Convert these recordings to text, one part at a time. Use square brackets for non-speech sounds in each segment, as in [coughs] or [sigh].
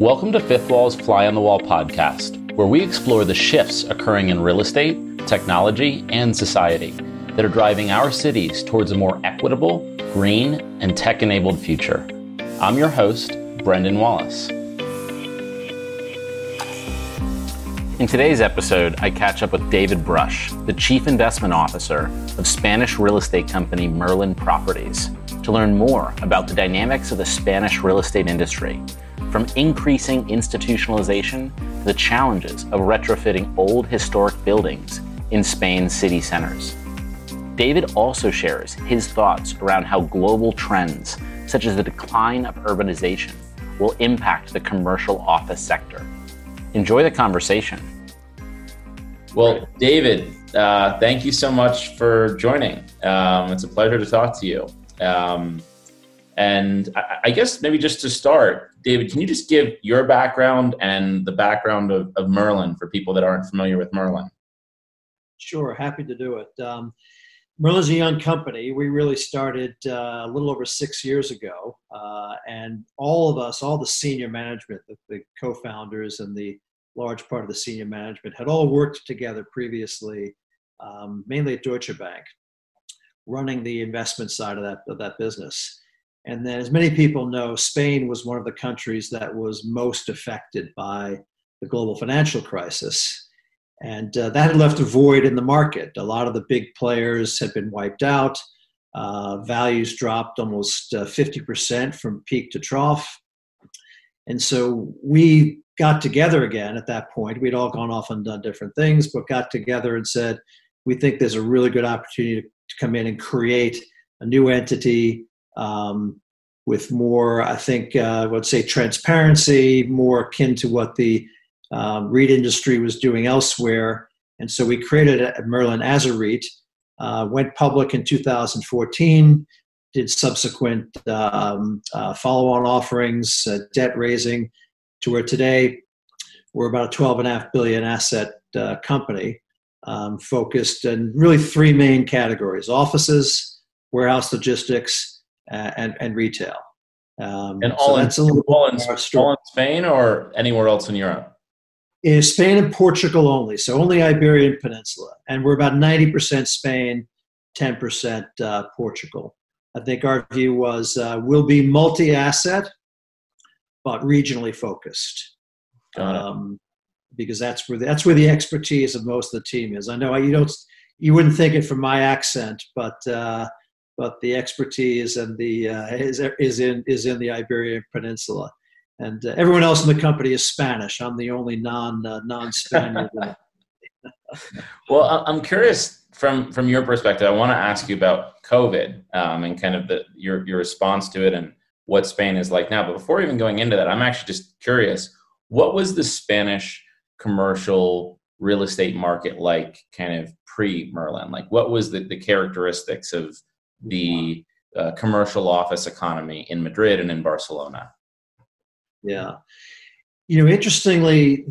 Welcome to Fifth Wall's Fly on the Wall podcast, where we explore the shifts occurring in real estate, technology, and society that are driving our cities towards a more equitable, green, and tech enabled future. I'm your host, Brendan Wallace. In today's episode, I catch up with David Brush, the Chief Investment Officer of Spanish real estate company Merlin Properties, to learn more about the dynamics of the Spanish real estate industry from increasing institutionalization to the challenges of retrofitting old historic buildings in Spain's city centers. David also shares his thoughts around how global trends, such as the decline of urbanization, will impact the commercial office sector. Enjoy the conversation. Well, David, uh, thank you so much for joining. Um, it's a pleasure to talk to you. Um, and I, I, guess maybe just to start, David, can you just give your background and the background of, of Merlin for people that aren't familiar with Merlin? Sure, happy to do it. Um, Merlin's a young company. We really started uh, a little over six years ago, uh, and all of us, all the senior management, the, the, co-founders and the large part of the senior management, had all worked together previously, um, mainly at Deutsche Bank, running the investment side of that of that business. And then, as many people know, Spain was one of the countries that was most affected by the global financial crisis. And uh, that had left a void in the market. A lot of the big players had been wiped out. Uh, values dropped almost uh, 50% from peak to trough. And so we got together again at that point. We'd all gone off and done different things, but got together and said, we think there's a really good opportunity to come in and create a new entity um, with more, I think, uh, let's say transparency, more akin to what the um, REIT industry was doing elsewhere. And so we created Merlin as a REIT, uh, went public in 2014, did subsequent um, uh, follow on offerings, uh, debt raising, to where today we're about a 12.5 billion asset uh, company um, focused in really three main categories offices, warehouse logistics, uh, and, and retail. Um, and all, so in, that's a little all, in, all in Spain or anywhere else in Europe? In Spain and Portugal only, so only Iberian Peninsula. And we're about 90% Spain, 10% uh, Portugal. I think our view was uh, we'll be multi asset, but regionally focused. Um, because that's where the, that's where the expertise of most of the team is. I know you don't you wouldn't think it from my accent, but uh, but the expertise and the uh, is, is in is in the Iberian Peninsula, and uh, everyone else in the company is Spanish. I'm the only non uh, non Spaniard. [laughs] well, I'm curious from from your perspective. I want to ask you about COVID um, and kind of the your your response to it and what Spain is like now. But before even going into that, I'm actually just curious. What was the Spanish commercial real estate market like, kind of pre Merlin? Like, what was the, the characteristics of the uh, commercial office economy in Madrid and in Barcelona. Yeah. You know, interestingly,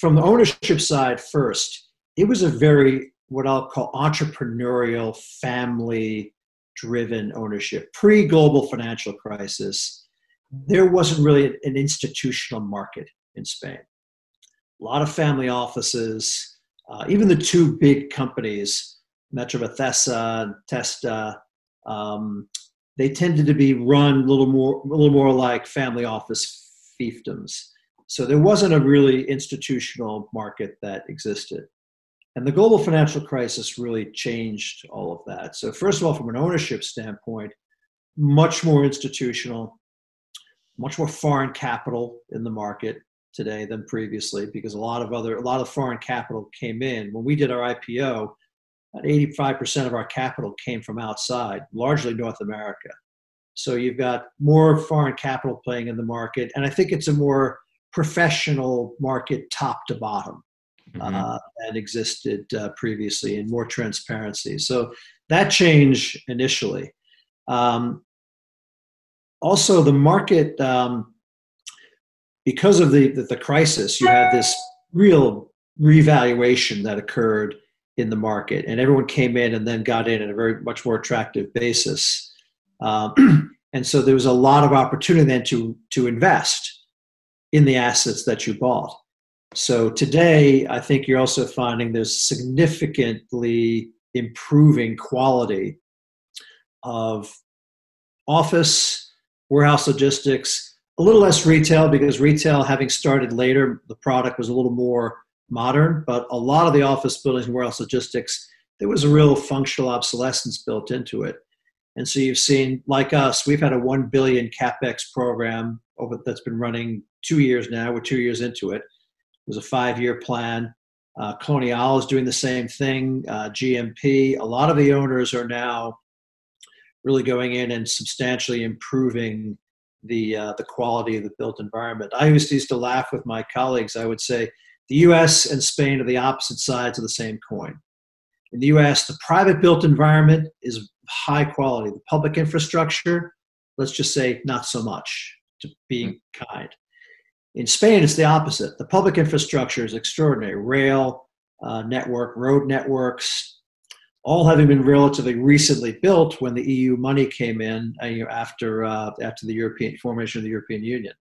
from the ownership side first, it was a very, what I'll call entrepreneurial, family driven ownership. Pre global financial crisis, there wasn't really an institutional market in Spain. A lot of family offices, uh, even the two big companies Metrovacesa, Testa, um, they tended to be run a little more, a little more like family office fiefdoms. So there wasn't a really institutional market that existed. And the global financial crisis really changed all of that. So, first of all, from an ownership standpoint, much more institutional, much more foreign capital in the market today than previously because a lot of other a lot of foreign capital came in when we did our IPO about 85% of our capital came from outside, largely North America. So you've got more foreign capital playing in the market, and I think it's a more professional market, top to bottom, mm-hmm. uh, than existed uh, previously, and more transparency. So that change initially. Um, also, the market, um, because of the, the the crisis, you had this real revaluation that occurred in the market, and everyone came in and then got in at a very much more attractive basis. Um, [clears throat] and so there was a lot of opportunity then to to invest in the assets that you bought. So today, I think you're also finding there's significantly improving quality of office, warehouse logistics, a little less retail because retail, having started later, the product was a little more modern, but a lot of the office buildings and warehouse logistics, there was a real functional obsolescence built into it. And so you've seen, like us, we've had a 1 billion capex program over, that's been running two years now. We're two years into it. It was a five year plan. Uh, Colonial is doing the same thing. Uh, GMP. A lot of the owners are now really going in and substantially improving the uh, the quality of the built environment. I used to laugh with my colleagues. I would say the U.S. and Spain are the opposite sides of the same coin. In the U.S., the private built environment is high quality. The public infrastructure, let's just say, not so much. To being mm-hmm. kind. In Spain, it's the opposite. The public infrastructure is extraordinary. Rail uh, network, road networks, all having been relatively recently built when the EU money came in uh, after uh, after the European formation of the European Union.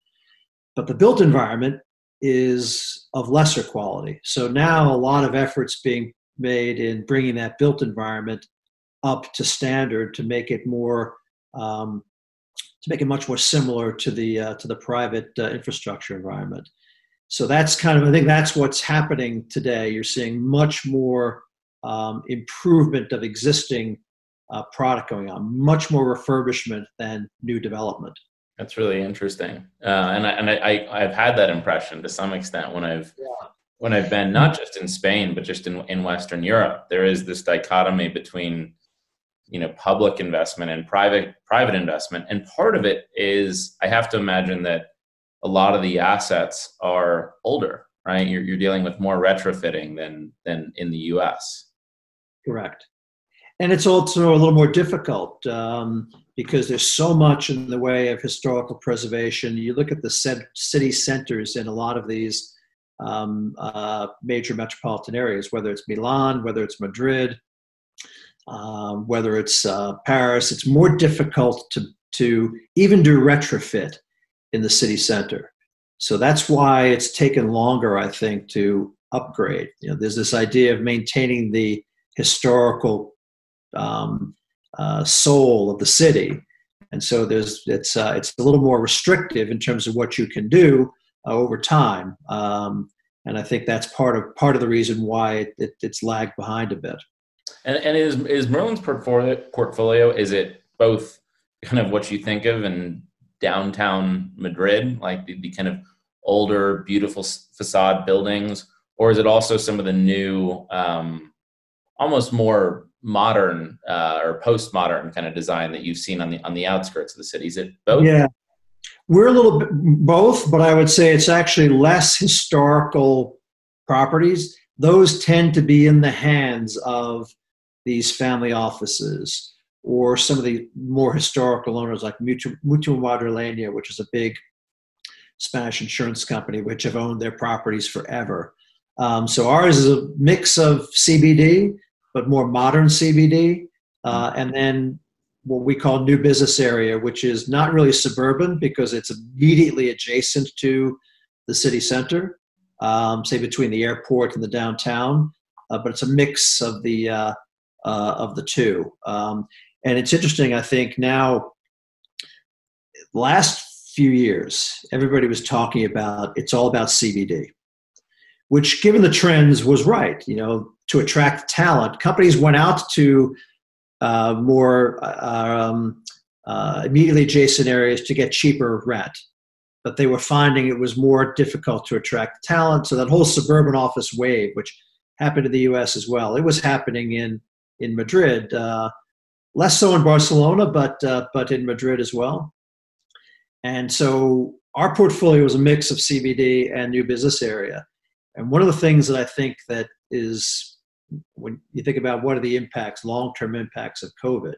But the built environment is of lesser quality. So now a lot of efforts being made in bringing that built environment up to standard to make it more um, to make it much more similar to the uh, to the private uh, infrastructure environment. So that's kind of I think that's what's happening today. You're seeing much more um, improvement of existing uh, product going on, much more refurbishment than new development. That's really interesting, uh, and I, and I, I have had that impression to some extent when I've yeah. when I've been not just in Spain but just in in Western Europe. There is this dichotomy between you know public investment and private private investment, and part of it is I have to imagine that a lot of the assets are older, right? You're you're dealing with more retrofitting than than in the U.S. Correct. And it's also a little more difficult um, because there's so much in the way of historical preservation. You look at the city centers in a lot of these um, uh, major metropolitan areas, whether it's Milan, whether it's Madrid, um, whether it's uh, Paris, it's more difficult to, to even do retrofit in the city center. So that's why it's taken longer, I think, to upgrade. You know, there's this idea of maintaining the historical um, uh, soul of the city, and so there's it's uh, it's a little more restrictive in terms of what you can do uh, over time. Um, and I think that's part of part of the reason why it, it, it's lagged behind a bit. And, and is is Merlin's portfolio portfolio is it both kind of what you think of in downtown Madrid, like the, the kind of older, beautiful facade buildings, or is it also some of the new, um, almost more modern uh, or postmodern kind of design that you've seen on the on the outskirts of the city? Is it both? Yeah, we're a little bit both, but I would say it's actually less historical properties. Those tend to be in the hands of these family offices or some of the more historical owners like Mutua, Madrileña, which is a big Spanish insurance company, which have owned their properties forever. Um, so ours is a mix of CBD, but more modern CBD, uh, and then what we call new business area, which is not really suburban because it's immediately adjacent to the city center, um, say between the airport and the downtown. Uh, but it's a mix of the uh, uh, of the two. Um, and it's interesting, I think now, last few years, everybody was talking about it's all about CBD, which, given the trends, was right. You know, to attract talent, companies went out to uh, more uh, um, uh, immediately adjacent areas to get cheaper rent. But they were finding it was more difficult to attract talent. So that whole suburban office wave, which happened in the U.S. as well, it was happening in in Madrid. Uh, less so in Barcelona, but uh, but in Madrid as well. And so our portfolio is a mix of CBD and new business area. And one of the things that I think that is when you think about what are the impacts, long-term impacts of COVID,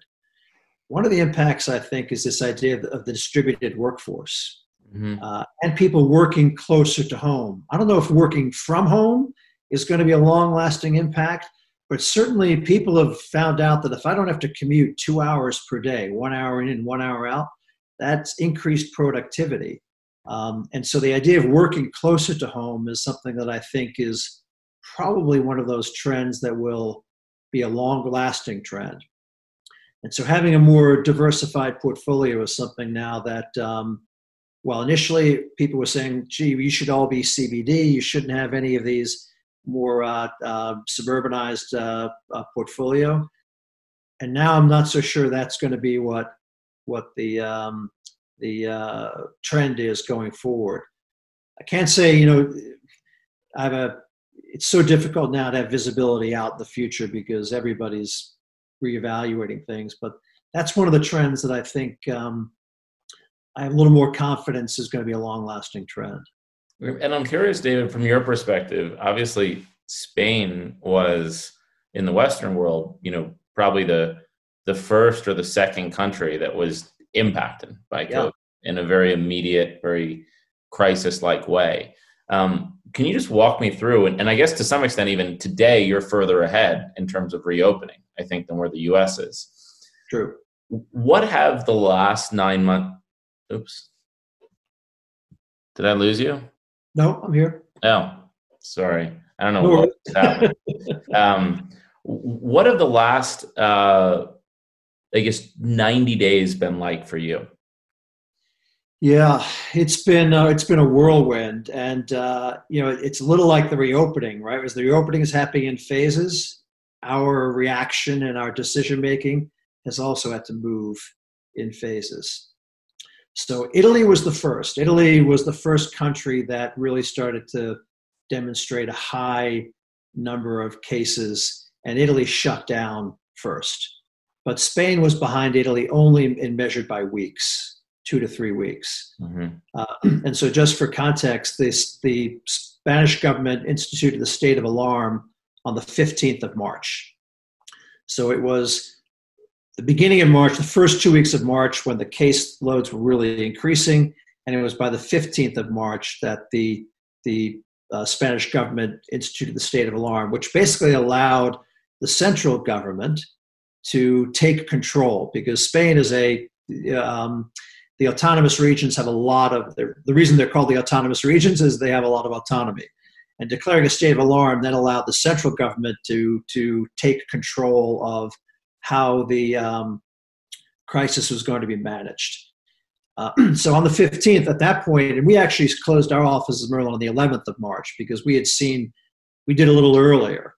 one of the impacts I think is this idea of the, of the distributed workforce mm-hmm. uh, and people working closer to home. I don't know if working from home is going to be a long-lasting impact, but certainly people have found out that if I don't have to commute two hours per day, one hour in one hour out, that's increased productivity. Um, and so the idea of working closer to home is something that I think is probably one of those trends that will be a long lasting trend. And so having a more diversified portfolio is something now that, um, well, initially people were saying, gee, you should all be CBD, you shouldn't have any of these more uh, uh, suburbanized uh, uh, portfolio. And now I'm not so sure that's going to be what what the um, the uh, trend is going forward. I can't say, you know, I have a. It's so difficult now to have visibility out in the future because everybody's reevaluating things. But that's one of the trends that I think um, I have a little more confidence is going to be a long-lasting trend. And I'm curious, David, from your perspective. Obviously, Spain was in the Western world, you know, probably the the first or the second country that was impacted by COVID yeah. in a very immediate, very crisis like way. Um, can you just walk me through? And, and, I guess to some extent, even today, you're further ahead in terms of reopening, I think, than where the US is. True. What have the last nine months? Oops. Did I lose you? No, I'm here. Oh, sorry. I don't know no. what happened. [laughs] um, what have the last uh, I guess 90 days been like for you? Yeah, it's been uh, it's been a whirlwind, and uh, you know it's a little like the reopening, right? As the reopening is happening in phases, our reaction and our decision making has also had to move in phases. So Italy was the first. Italy was the first country that really started to demonstrate a high number of cases, and Italy shut down first. But Spain was behind Italy only in measured by weeks, two to three weeks. Mm-hmm. Uh, [clears throat] and so, just for context, this, the Spanish government instituted the state of alarm on the 15th of March. So it was the beginning of March, the first two weeks of March, when the case loads were really increasing, and it was by the 15th of March that the the uh, Spanish government instituted the state of alarm, which basically allowed the central government to take control because Spain is a um, the autonomous regions have a lot of the reason they're called the autonomous regions is they have a lot of autonomy. And declaring a state of alarm then allowed the central government to to take control of how the um, crisis was going to be managed uh, [clears throat] so on the 15th at that point and we actually closed our offices in merlin on the 11th of march because we had seen we did a little earlier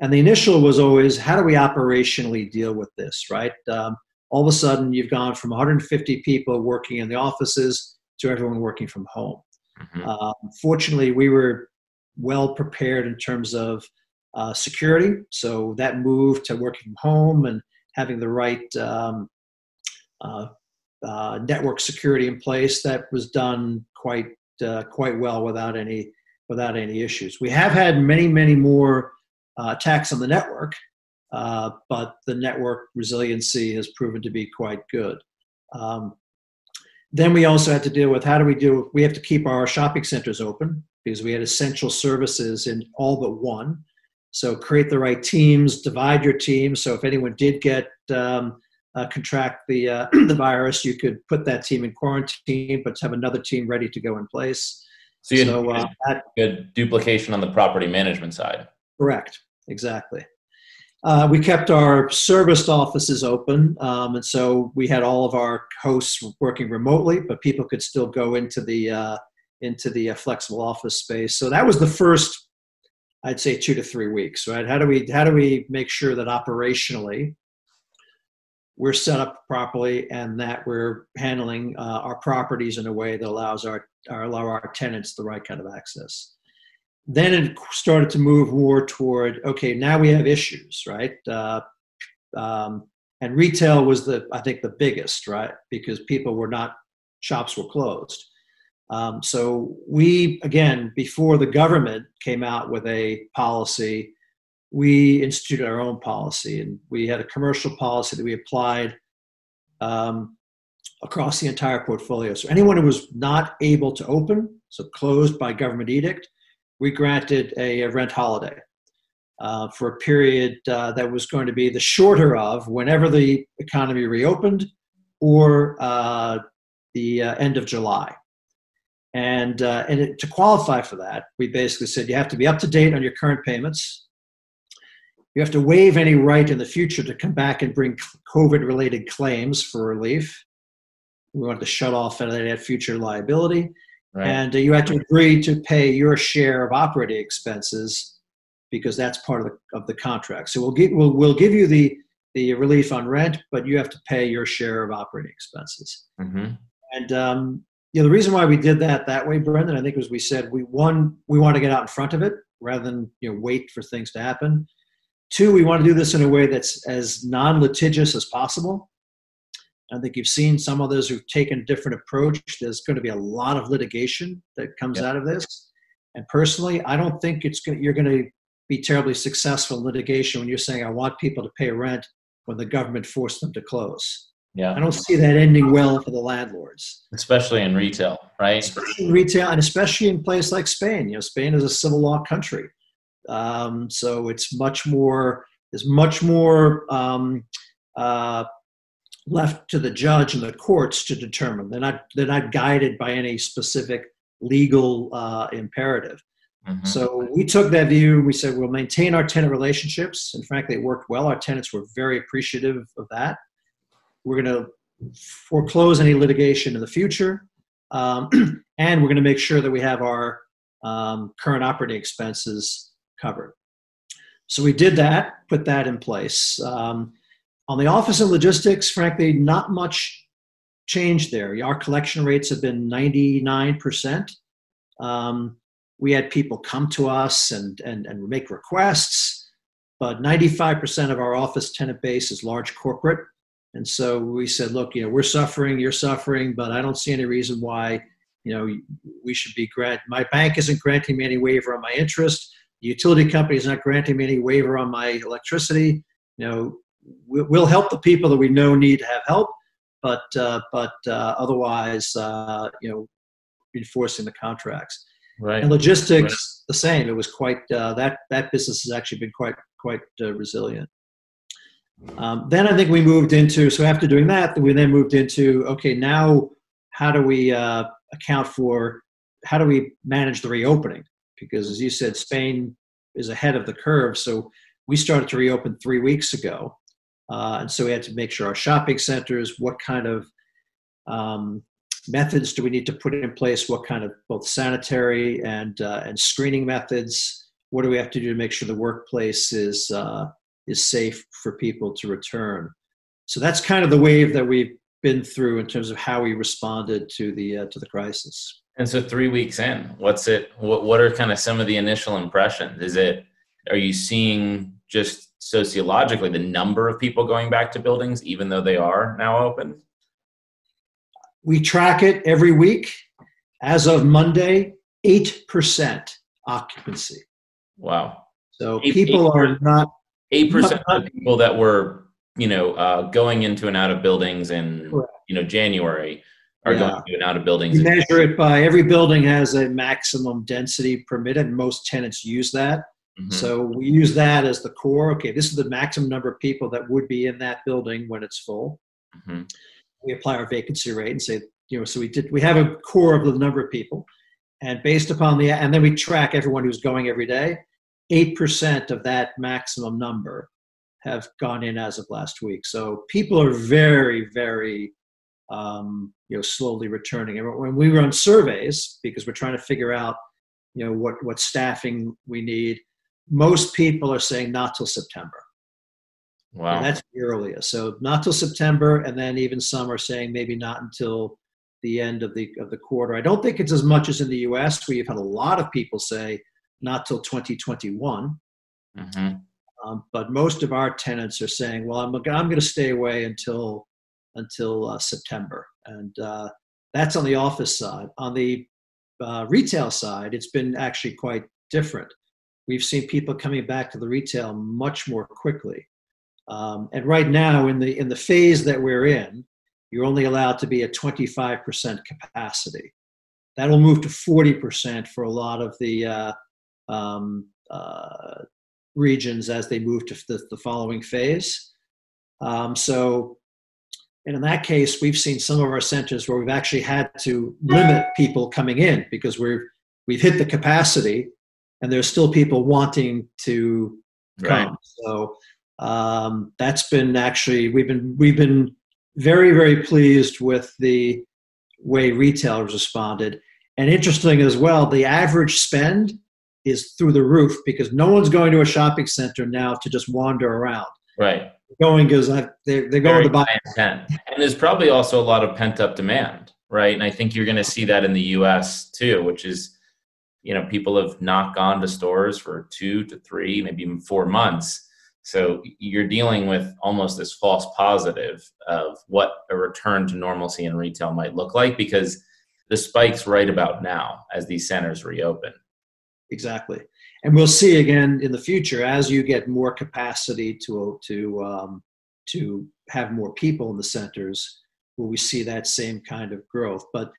and the initial was always, how do we operationally deal with this, right? Um, all of a sudden, you've gone from 150 people working in the offices to everyone working from home. Mm-hmm. Um, fortunately, we were well prepared in terms of uh, security. So that move to working from home and having the right um, uh, uh, network security in place that was done quite uh, quite well without any without any issues. We have had many many more uh, attacks on the network, uh, but the network resiliency has proven to be quite good. Um, then we also had to deal with how do we do, we have to keep our shopping centers open because we had essential services in all but one. So create the right teams, divide your teams. So if anyone did get um, uh, contract the uh, [clears throat] the virus, you could put that team in quarantine, but have another team ready to go in place. So you so, had uh, good duplication on the property management side. Correct, exactly. Uh, we kept our serviced offices open, um, and so we had all of our hosts working remotely, but people could still go into the uh, into the uh, flexible office space. So that was the first, I'd say, two to three weeks. Right? How do we how do we make sure that operationally we're set up properly and that we're handling uh, our properties in a way that allows our, our allow our tenants the right kind of access? then it started to move more toward okay now we have issues right uh, um, and retail was the i think the biggest right because people were not shops were closed um, so we again before the government came out with a policy we instituted our own policy and we had a commercial policy that we applied um, across the entire portfolio so anyone who was not able to open so closed by government edict we granted a, a rent holiday. uh, for a period uh, that was going to be the shorter of whenever the economy reopened or uh, the uh, end of July. And, uh, and it, to qualify for that, we basically said you have to be up to date on your current payments. You have to waive any right in the future to come back and bring COVID related claims for relief. We wanted to shut off any future liability. Right. And uh, you had to agree to pay your share of operating expenses because that's part of the, of the contract. So we'll, give, we'll, we'll give you the, the relief on rent, but you have to pay your share of operating expenses. Mm-hmm. And um, you know, the reason why we did that that way, Brendan, I think was we said we one we want to get out in front of it rather than you know wait for things to happen. Two, we want to do this in a way that's as non-litigious as possible. I think you've seen some others who've taken a different approach. There's going to be a lot of litigation that comes yep. out of this. And personally, I don't think it's going to, you're going to be terribly successful in litigation when you're saying, I want people to pay rent when the government forced them to close. Yeah. I don't see that ending well for the landlords. Especially in retail, right? Especially in retail and especially in places like Spain. You know, Spain is a civil law country. Um, so it's much more, there's much more um, uh, left to the judge and the courts to determine. They're not, they're not guided by any specific legal uh, imperative. Mm-hmm. So we took that view. We said we'll maintain our tenant relationships, and frankly, it worked well. Our tenants were very appreciative of that. We're going to foreclose any litigation in the future, um, [clears throat] and we're going to make sure that we have our um, current operating expenses covered. So we did that, put that in place. Um, on the office and logistics, frankly, not much change there. Our collection rates have been 99%. Um, we had people come to us and, and, and make requests, but 95% of our office tenant base is large corporate. And so we said, look, you know, we're suffering, you're suffering, but I don't see any reason why, you know, we should be grant. My bank isn't granting me any waiver on my interest. The utility company is not granting me any waiver on my electricity. You know, we'll help the people that we know need to have help, but uh, but uh, otherwise, uh, you know, enforcing the contracts. Right. And logistics, right. the same. It was quite uh, that that business has actually been quite quite uh, resilient. Um, then I think we moved into, so after doing that, we then moved into, okay, now how do we uh, account for, how do we manage the reopening? Because as you said, Spain is ahead of the curve. So we started to reopen three weeks ago. Uh, and so we had to make sure our shopping centers, what kind of um, methods do we need to put in place? What kind of both sanitary and, uh, and screening methods? What do we have to do to make sure the workplace is, uh, is safe for people to return. So that's kind of the wave that we've been through in terms of how we responded to the uh, to the crisis. And so, three weeks in, what's it? What what are kind of some of the initial impressions? Is it? Are you seeing just sociologically the number of people going back to buildings, even though they are now open? We track it every week. As of Monday, eight percent occupancy. Wow. So 8 people 8%. are not eight percent of the people that were you know uh, going into and out of buildings in Correct. you know January are yeah. going into and out of buildings. We measure it by every building has a maximum density permitted, most tenants use that. Mm-hmm. So we use that as the core. Okay, this is the maximum number of people that would be in that building when it's full. Mm-hmm. We apply our vacancy rate and say, you know, so we did. We have a core of the number of people, and based upon the, and then we track everyone who's going every day. 8% of that maximum number have gone in as of last week. So people are very, very, um, you know, slowly returning. And when we run surveys, because we're trying to figure out, you know, what, what staffing we need, most people are saying not till September. Wow. And that's the earliest. So not till September, and then even some are saying maybe not until the end of the of the quarter. I don't think it's as much as in the U.S. where you've had a lot of people say not till 2021. Mm-hmm. Um, but most of our tenants are saying, "Well, I'm, I'm going to stay away until until uh, September," and uh, that's on the office side. On the uh, retail side, it's been actually quite different. We've seen people coming back to the retail much more quickly, um, and right now in the in the phase that we're in, you're only allowed to be at 25% capacity. That'll move to 40% for a lot of the uh, um, uh, regions as they move to the, the following phase. Um, so, and in that case, we've seen some of our centers where we've actually had to limit people coming in because we're we've hit the capacity, and there's still people wanting to come. Right. So um, that's been actually we've been we've been very very pleased with the way retailers responded. And interesting as well, the average spend is through the roof because no one's going to a shopping center now to just wander around. Right. Going because uh, they're, they're going to buy. And there's probably also a lot of pent up demand, right? And I think you're going to see that in the US too, which is, you know, people have not gone to stores for two to three, maybe even four months. So you're dealing with almost this false positive of what a return to normalcy in retail might look like because the spike's right about now as these centers reopen. Exactly. And we'll see again in the future as you get more capacity to to um, to have more people in the centers, will we see that same kind of growth? But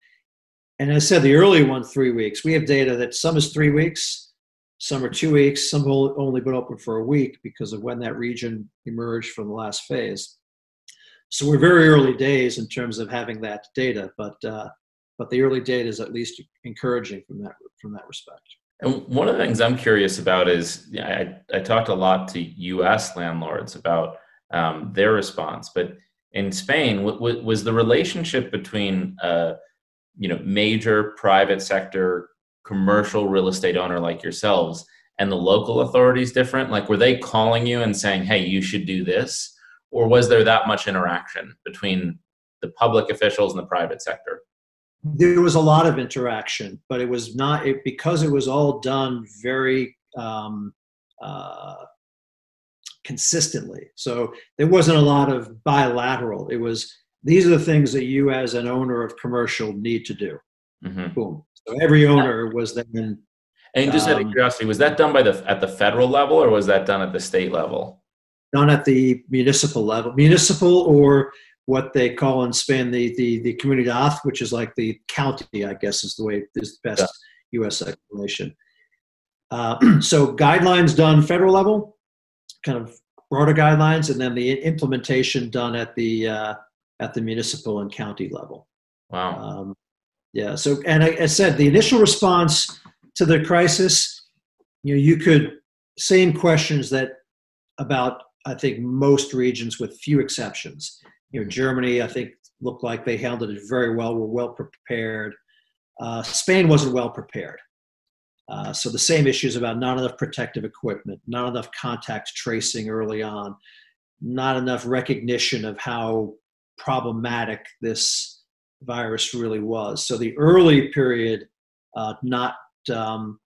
and I said the early one three weeks. We have data that some is three weeks, some are two weeks, some have only been open for a week because of when that region emerged from the last phase. So we're very early days in terms of having that data, but uh, but the early data is at least encouraging from that from that respect. And one of the things I'm curious about is I, I talked a lot to U.S. landlords about um, their response, but in Spain, w- w- was the relationship between uh, you know major private sector commercial real estate owner like yourselves and the local authorities different? Like, were they calling you and saying, "Hey, you should do this," or was there that much interaction between the public officials and the private sector? There was a lot of interaction, but it was not it, because it was all done very um, uh, consistently. So there wasn't a lot of bilateral. It was these are the things that you, as an owner of commercial, need to do. Mm-hmm. Boom. So every owner was then. And just um, out of um, curiosity, was that done by the at the federal level or was that done at the state level? Done at the municipal level, municipal or what they call in Spain the the the comunidad, which is like the county, I guess is the way is the best yeah. U.S. explanation. Uh, [clears throat] so guidelines done federal level, kind of broader guidelines, and then the implementation done at the uh, at the municipal and county level. Wow. Um, yeah. So, and I, I said the initial response to the crisis, you know, you could same questions that about I think most regions with few exceptions you know, Germany, I think, looked like they handled it very well, were well prepared. Uh, Spain wasn't well prepared. Uh, so the same issues about not enough protective equipment, not enough contact tracing early on, not enough recognition of how problematic this virus really was. So the early period, uh, not um,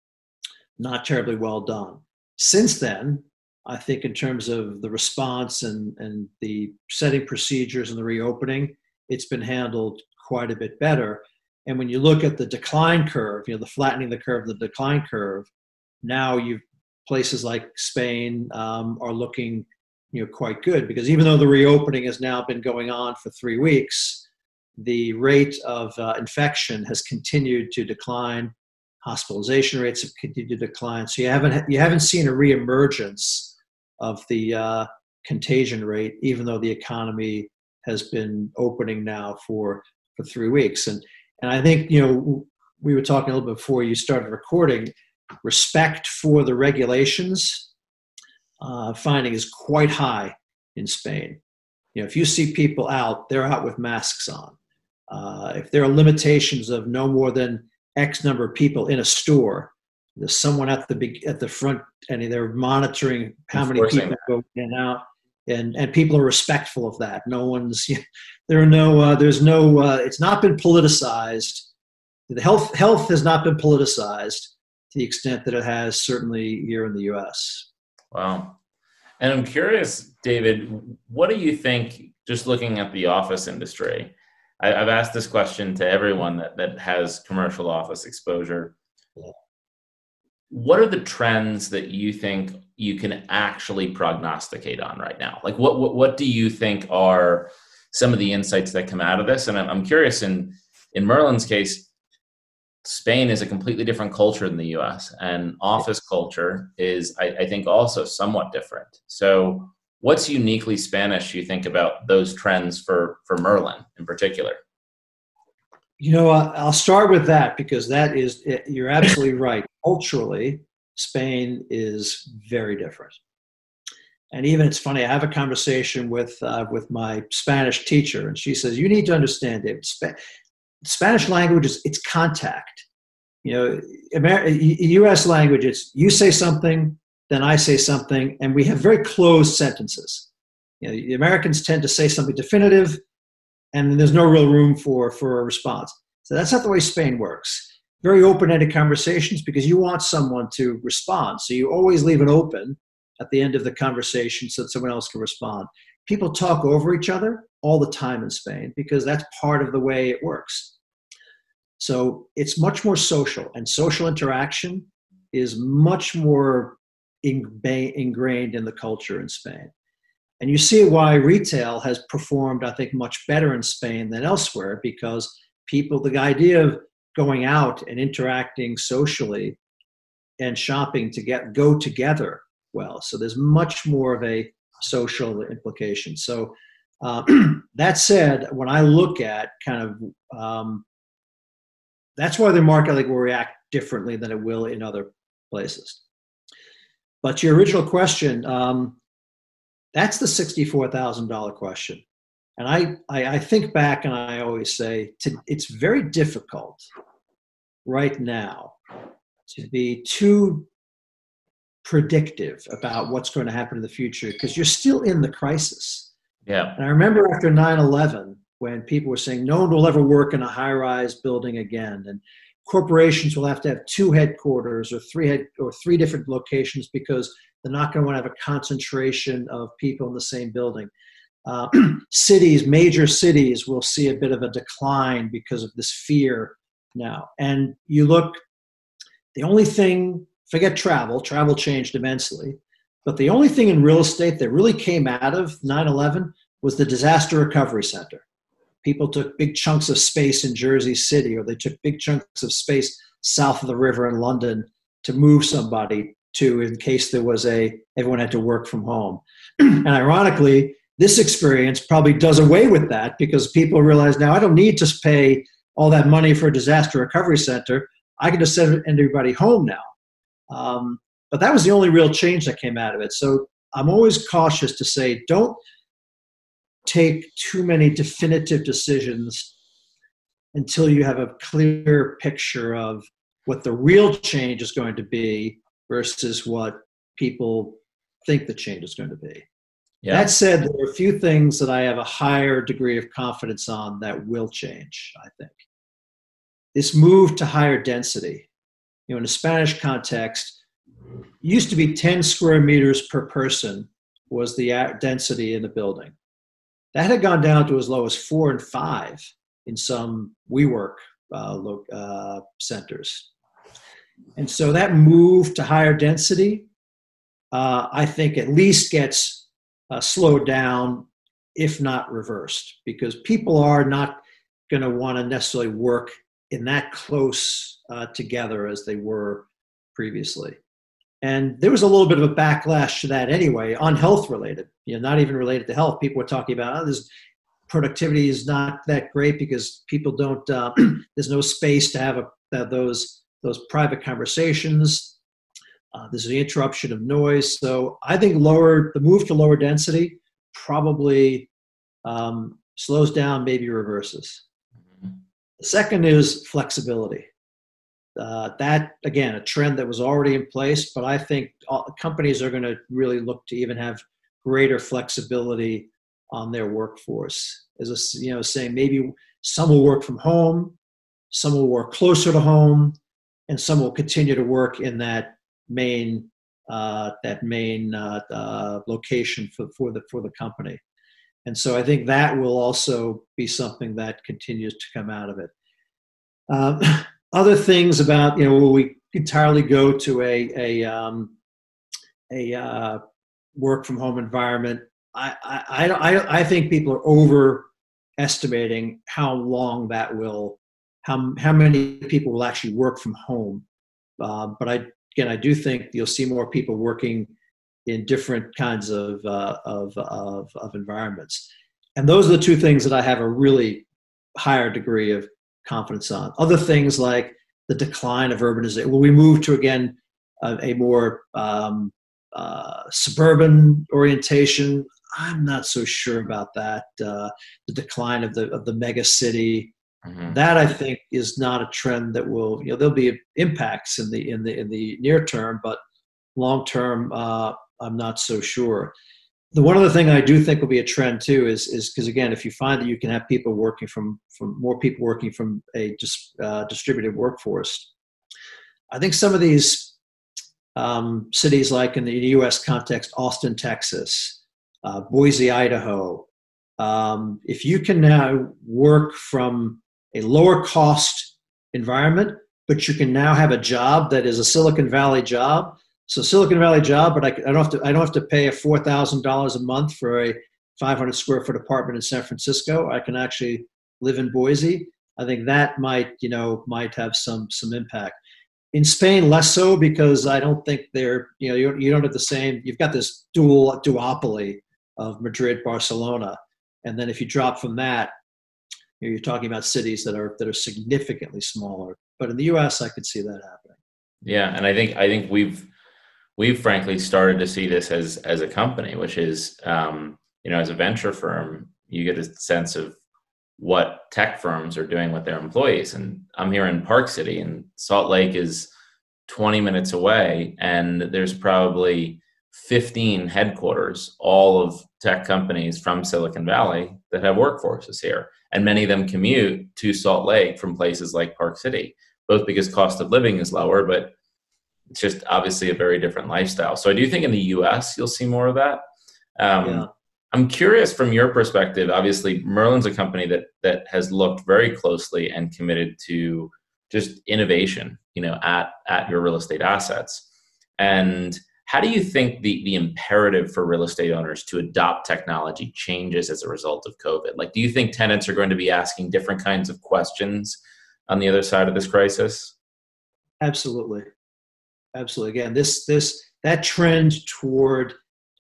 not terribly well done. Since then, I think in terms of the response and, and the setting procedures and the reopening, it's been handled quite a bit better. And when you look at the decline curve, you know, the flattening the curve, the decline curve, now you places like Spain um, are looking, you know, quite good because even though the reopening has now been going on for three weeks, the rate of uh, infection has continued to decline. Hospitalization rates have continued to decline. So you haven't you haven't seen a reemergence of the uh, contagion rate, even though the economy has been opening now for for three weeks. And and I think you know we were talking a little bit before you started recording. Respect for the regulations uh, finding is quite high in Spain. You know, if you see people out, they're out with masks on. Uh, if there are limitations of no more than X number of people in a store, there's someone at the at the front and they're monitoring how many people that. go in and out and and people are respectful of that. No one's [laughs] there are no uh, there's no uh, it's not been politicized. The health health has not been politicized to the extent that it has certainly here in the us wow. And i'm curious david what do you think just looking at the office industry I, have asked this question to everyone that, that has commercial office exposure what are the trends that you think you can actually prognosticate on right now? Like, what what, what do you think are some of the insights that come out of this? And I'm, I'm curious in in Merlin's case, Spain is a completely different culture than the US, and office culture is, I, I, think, also somewhat different. So, what's uniquely Spanish, you think, about those trends for, for Merlin in particular? You know, I'll start with that because that is, you're absolutely [coughs] right. Culturally, Spain is very different. And even it's funny, I have a conversation with, uh, with my Spanish teacher, and she says, You need to understand, David, Sp- Spanish language is it's contact. You know, Amer- U.S. language, it's you say something, then I say something, and we have very closed sentences. You know, the Americans tend to say something definitive, and there's no real room for for a response. So that's not the way Spain works. Very open-ended conversations because you want someone to respond. So you always leave it open at the end of the conversation so that someone else can respond. People talk over each other all the time in Spain because that's part of the way it works. So it's much more social, and social interaction is much more ingrained in the culture in Spain. And you see why retail has performed, I think, much better in Spain than elsewhere because people, the idea of going out and interacting socially and shopping to get go together well. So there's much more of a social implication. So uh, [clears throat] that said, when I look at kind of um, that's why the market like will react differently than it will in other places. But your original question, um, that's the sixty-four thousand dollar question, and I, I, I think back and I always say to, it's very difficult right now to be too predictive about what's going to happen in the future because you're still in the crisis. Yeah. And I remember after 9 11, when people were saying no one will ever work in a high rise building again and corporations will have to have two headquarters or three head or three different locations because they're not going to want to have a concentration of people in the same building. Uh, [clears throat] cities major cities will see a bit of a decline because of this fear now. And you look the only thing forget travel travel changed immensely but the only thing in real estate that really came out of 9-11 was the disaster recovery center. People took big chunks of space in Jersey City, or they took big chunks of space south of the river in London to move somebody to in case there was a everyone had to work from home. [clears throat] and ironically, this experience probably does away with that because people realize now I don't need to pay all that money for a disaster recovery center. I can just send everybody home now. Um, but that was the only real change that came out of it. So I'm always cautious to say don't take too many definitive decisions until you have a clear picture of what the real change is going to be versus what people think the change is going to be. Yeah. That said, there are a few things that I have a higher degree of confidence on that will change, I think. This move to higher density, you know, in a Spanish context, used to be 10 square meters per person was the density in the building. That had gone down to as low as four and five in some WeWork uh, uh, centers. And so that move to higher density, uh, I think at least gets uh, slowed down, if not reversed, because people are not going to want to necessarily work in that close uh, together as they were previously. And there was a little bit of a backlash to that anyway, on health related, you know, not even related to health. People were talking about, oh, this productivity is not that great because people don't, uh, [clears throat] there's no space to have a, uh, those, those private conversations. Uh, there's an interruption of noise. So I think lower, the move to lower density probably um, slows down, maybe reverses. The second is flexibility. Uh, that again, a trend that was already in place, but I think all, companies are going to really look to even have greater flexibility on their workforce. As a, you know, saying maybe some will work from home, some will work closer to home, and some will continue to work in that main uh, that main uh, uh, location for, for the for the company. And so I think that will also be something that continues to come out of it. Um, [laughs] other things about you know will we entirely go to a a um, a uh, work from home environment? I, I I I think people are overestimating how long that will how how many people will actually work from home. Uh, but I again, I do think you'll see more people working in different kinds of, uh, of, of, of environments. And those are the two things that I have a really higher degree of confidence on. Other things like the decline of urbanization. Will we move to again a, a more um, uh, suburban orientation? I'm not so sure about that. Uh, the decline of the of the mega city. Mm-hmm. That I think is not a trend that will. You know, there'll be impacts in the in the in the near term, but long term, uh, I'm not so sure the one other thing I do think will be a trend too is is because again, if you find that you can have people working from from more people working from a dis, uh, distributed workforce, I think some of these um, cities, like in the U.S. context, Austin, Texas, uh, Boise, Idaho, um, if you can now work from a lower cost environment, but you can now have a job that is a Silicon Valley job so Silicon Valley job, but I, I don't have to I don't have to pay a four thousand dollars a month for a 500 square foot apartment in San Francisco. I can actually live in Boise. I think that might you know might have some some impact. In Spain, less so because I don't think they're you know you, you don't have the same. You've got this dual duopoly of Madrid, Barcelona, and then if you drop from that, you know, you're talking about cities that are that are significantly smaller. But in the U.S., I could see that happening. Yeah, and I think I think we've we've frankly started to see this as as a company, which is um, you know as a venture firm, you get a sense of what tech firms are doing with their employees. And I'm here in Park City, and Salt Lake is 20 minutes away, and there's probably 15 headquarters, all of tech companies from Silicon Valley that have workforces here. And many of them commute to Salt Lake from places like Park City, both because cost of living is lower, but it's just obviously a very different lifestyle. So I do think in the U.S. you'll see more of that. Um, yeah. I'm curious from your perspective. Obviously, Merlin's a company that that has looked very closely and committed to just innovation, you know, at at your real estate assets. And how do you think the the imperative for real estate owners to adopt technology changes as a result of COVID? Like, do you think tenants are going to be asking different kinds of questions on the other side of this crisis? Absolutely absolutely. Again, this this that trend toward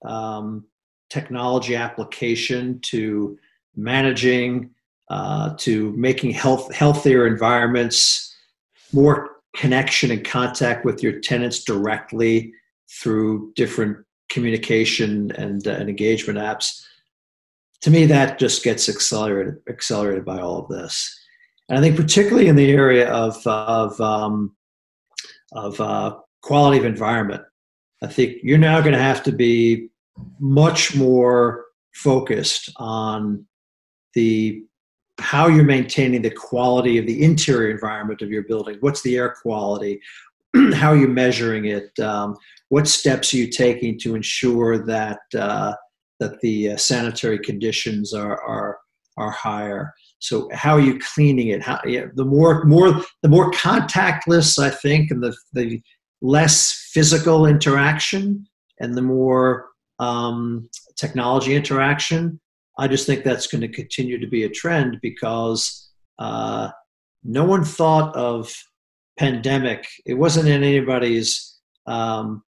um, technology application to managing uh, to making health healthier environments, more connection and contact with your tenants directly through different communication and, uh, and engagement apps. To me, that just gets accelerated accelerated by all of this, and I think particularly in the area of of um, of uh, quality of environment. I think you're now going to have to be much more focused on the how you're maintaining the quality of the interior environment of your building. What's the air quality? [clears throat] how are you measuring it? Um, what steps are you taking to ensure that uh, that the uh, sanitary conditions are are are higher? So how are you cleaning it? How yeah, the more more the more contactless I think, and the the less physical interaction and the more um, technology interaction, I just think that's going to continue to be a trend because uh, no one thought of pandemic. It wasn't in anybody's um,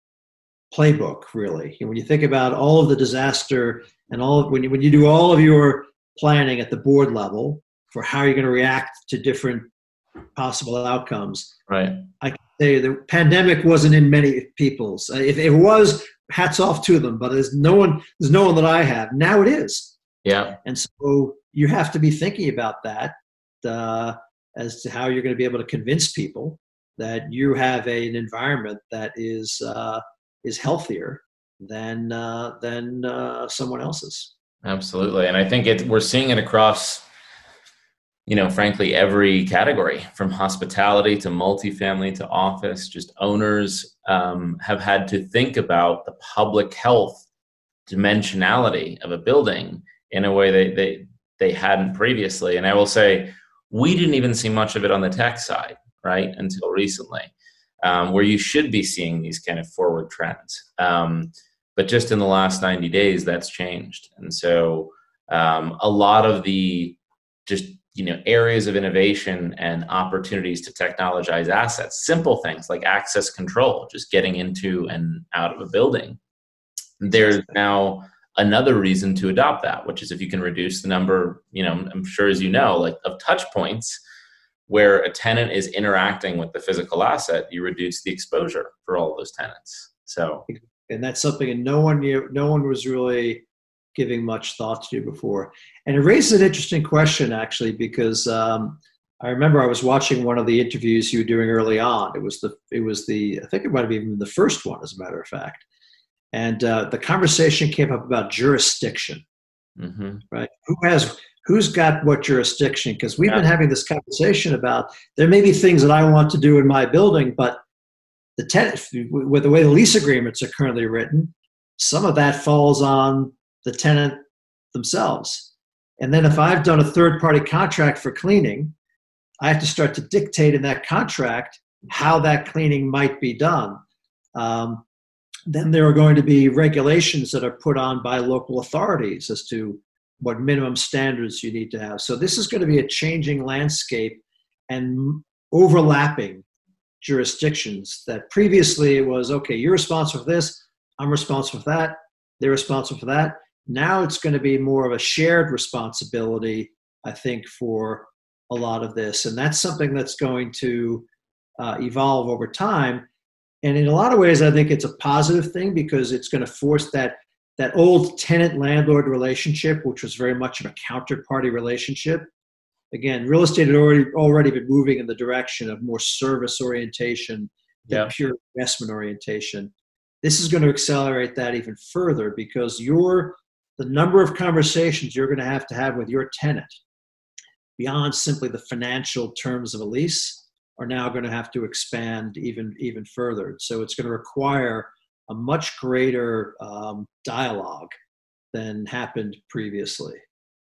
playbook, really. When you think about all of the disaster and all of, when you, when you do all of your planning at the board level for how you're going to react to different possible outcomes, right? I can say the pandemic wasn't in many people's. Uh, if it was, hats off to them. But there's no one. There's no one that I have now. It is. Yeah. And so you have to be thinking about that uh, as to how you're going to be able to convince people that you have a, an environment that is uh, is healthier than uh, than uh, someone else's. Absolutely, and I think it, we're seeing it across you know, frankly, every category from hospitality to multifamily to office, just owners um, have had to think about the public health dimensionality of a building in a way they, they, they hadn't previously. And I will say, we didn't even see much of it on the tech side, right, until recently, um, where you should be seeing these kind of forward trends. Um, but just in the last 90 days, that's changed. And so um, a lot of the just you know areas of innovation and opportunities to technologize assets simple things like access control just getting into and out of a building there's now another reason to adopt that which is if you can reduce the number you know i'm sure as you know like of touch points where a tenant is interacting with the physical asset you reduce the exposure for all those tenants so and that's something and no one knew no one was really giving much thought to before. And it raises an interesting question, actually, because um, I remember I was watching one of the interviews you were doing early on. It was the, it was the, I think it might have even been the first one, as a matter of fact. And uh, the conversation came up about jurisdiction, mm-hmm. right? Who has, who's got what jurisdiction? Because we've yeah. been having this conversation about there may be things that I want to do in my building, but the tenant, with the way the lease agreements are currently written, some of that falls on the tenant themselves. And then if I've done a third party contract for cleaning, I have to start to dictate in that contract how that cleaning might be done. Um, then there are going to be regulations that are put on by local authorities as to what minimum standards you need to have. So this is going to be a changing landscape and overlapping jurisdictions that previously it was okay, you're responsible for this, I'm responsible for that, they're responsible for that. Now it's going to be more of a shared responsibility, I think, for a lot of this. And that's something that's going to uh, evolve over time. And in a lot of ways, I think it's a positive thing because it's going to force that that old tenant landlord relationship, which was very much of a counterparty relationship. Again, real estate had already already been moving in the direction of more service orientation than yeah. pure investment orientation. This is going to accelerate that even further because your the number of conversations you're going to have to have with your tenant beyond simply the financial terms of a lease are now going to have to expand even even further. So it's going to require a much greater um, dialogue than happened previously.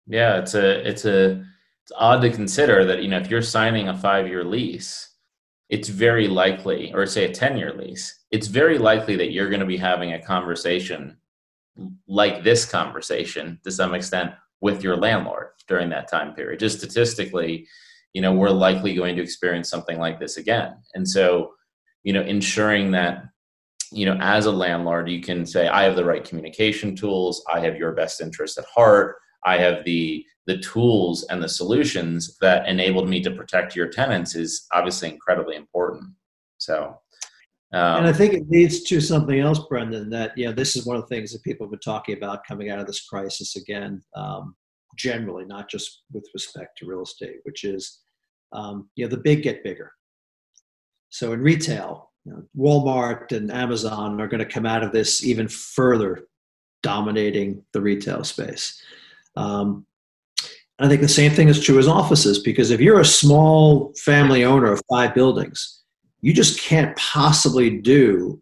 Yeah, it's a it's a it's odd to consider that you know if you're signing a five year lease, it's very likely, or say a ten year lease, it's very likely that you're going to be having a conversation like this conversation to some extent with your landlord during that time period. Just statistically, you know, we're likely going to experience something like this again. And so, you know, ensuring that, you know, as a landlord, you can say, I have the right communication tools, I have your best interest at heart, I have the the tools and the solutions that enabled me to protect your tenants is obviously incredibly important. So um, and I think it leads to something else, Brendan, that, you know, this is one of the things that people have been talking about coming out of this crisis again, um, generally, not just with respect to real estate, which is, um, you know, the big get bigger. So in retail, you know, Walmart and Amazon are going to come out of this even further dominating the retail space. Um, I think the same thing is true as offices because if you're a small family owner of five buildings, you just can't possibly do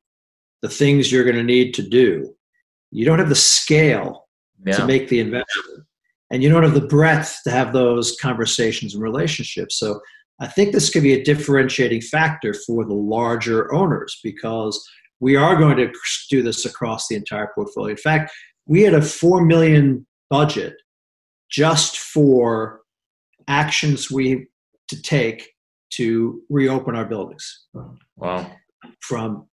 the things you're going to need to do. You don't have the scale yeah. to make the investment, and you don't have the breadth to have those conversations and relationships. So I think this could be a differentiating factor for the larger owners because we are going to do this across the entire portfolio. In fact, we had a four million budget just for actions we to take to reopen our buildings. Wow. From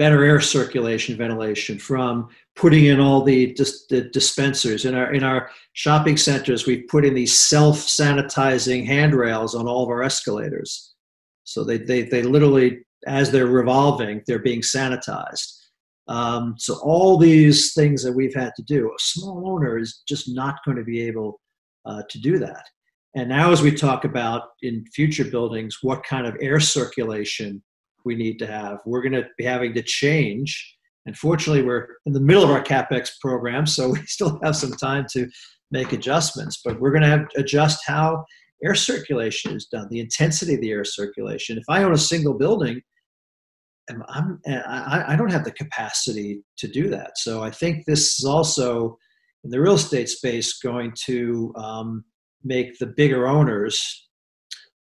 better air circulation, ventilation, from putting in all the, dis- the dispensers in our in our shopping centers. We've put in these self-sanitizing handrails on all of our escalators, so they they they literally as they're revolving, they're being sanitized. Um, so all these things that we've had to do, a small owner is just not going to be able uh, to do that. And now, as we talk about in future buildings, what kind of air circulation we need to have, we're going to be having to change. And fortunately, we're in the middle of our capex program, so we [laughs] still have some time to make adjustments. But we're going to to adjust how air circulation is done, the intensity of the air circulation. If I own a single building, I'm, I, I don't have the capacity to do that. So I think this is also in the real estate space going to um, make the bigger owners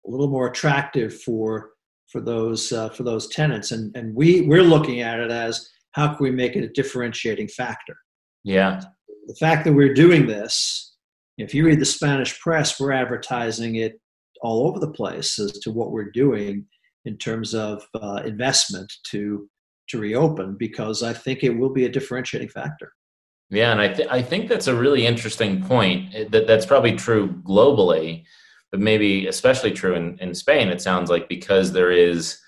a little more attractive for for those uh, for those tenants and and we we're looking at it as how can we make it a differentiating factor yeah the fact that we're doing this If you read the Spanish press, we're advertising it all over the place as to what we're doing in terms of uh, investment to to reopen because I think it will be a differentiating factor. Yeah, and I th- I think that's a really interesting point. That that's probably true globally, but maybe especially true in, in Spain. It sounds like because there is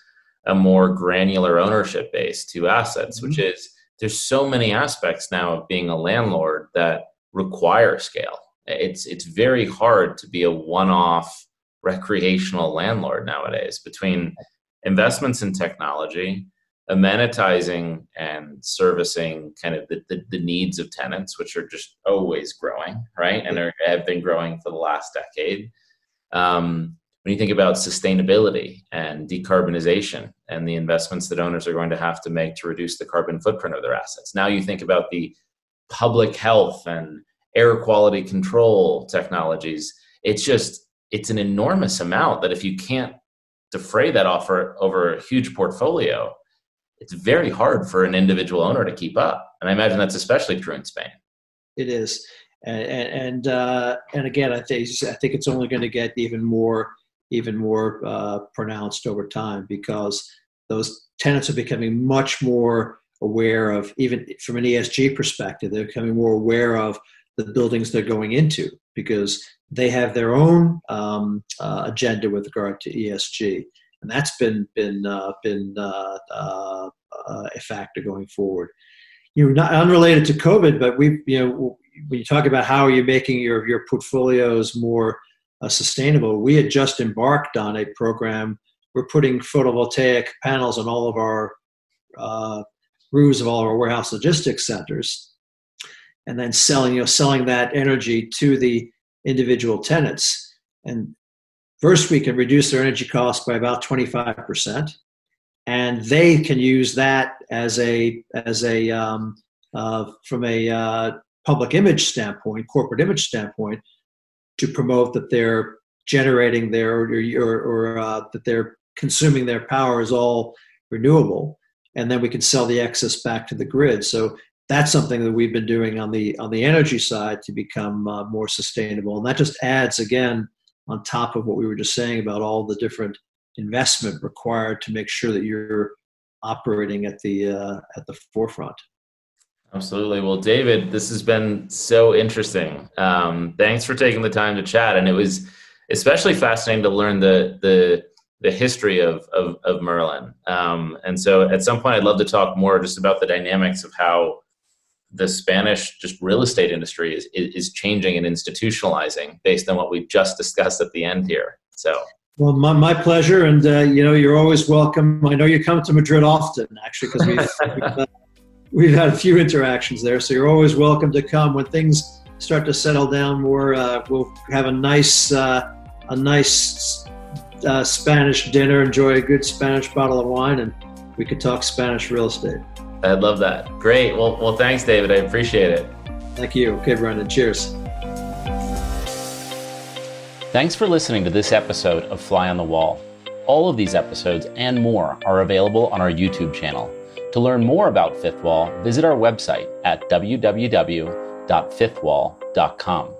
a more granular ownership base to assets, mm-hmm. which is there's so many aspects now of being a landlord that require scale. It's it's very hard to be a one-off recreational landlord nowadays between investments in technology, amenitizing and servicing kind of the, the, the, needs of tenants, which are just always growing, right? And are, have been growing for the last decade. Um, when you think about sustainability and decarbonization and the investments that owners are going to have to make to reduce the carbon footprint of their assets, now you think about the public health and air quality control technologies. It's just, it's an enormous amount that if you can't defray that offer over a huge portfolio, it's very hard for an individual owner to keep up. And I imagine that's especially true in Spain. It is. And and uh, and again, I think I think it's only going to get even more even more uh, pronounced over time because those tenants are becoming much more aware of even from an ESG perspective. They're becoming more aware of the buildings they're going into because they have their own um, uh, agenda with regard to ESG and that's been been uh, been uh, uh, a factor going forward. You know, not unrelated to COVID, but we you know when you talk about how are you making your your portfolios more uh, sustainable, we had just embarked on a program. We're putting photovoltaic panels on all of our uh, roofs of all our warehouse logistics centers, and then selling you know selling that energy to the individual tenants. And First, we can reduce their energy costs by about 25%, and they can use that as a as a um, uh, from a uh, public image standpoint, corporate image standpoint, to promote that they're generating their or, or, or uh, that they're consuming their power is all renewable, and then we can sell the excess back to the grid. So that's something that we've been doing on the on the energy side to become uh, more sustainable, and that just adds again on top of what we were just saying about all the different investment required to make sure that you're operating at the uh, at the forefront. Absolutely. Well, David, this has been so interesting. Um, thanks for taking the time to chat, and it was especially fascinating to learn the the the history of of, of Merlin. Um, and so, at some point, I'd love to talk more just about the dynamics of how the Spanish just real estate industry is, is changing and institutionalizing based on what we've just discussed at the end here. So. Well, my, my pleasure, and uh, you know you're always welcome. I know you come to Madrid often, actually, because we've, [laughs] we've, uh, we've, had a few interactions there. So you're always welcome to come when things start to settle down more. Uh, we'll have a nice uh, a nice uh, Spanish dinner, enjoy a good Spanish bottle of wine, and we could talk Spanish real estate. I'd love that. Great. Well, well, thanks, David. I appreciate it. Thank you. Okay, Brendan. Cheers. Thanks for listening to this episode of Fly on the Wall. All of these episodes and more are available on our YouTube channel. To learn more about Fifth Wall, visit our website at www.fifthwall.com.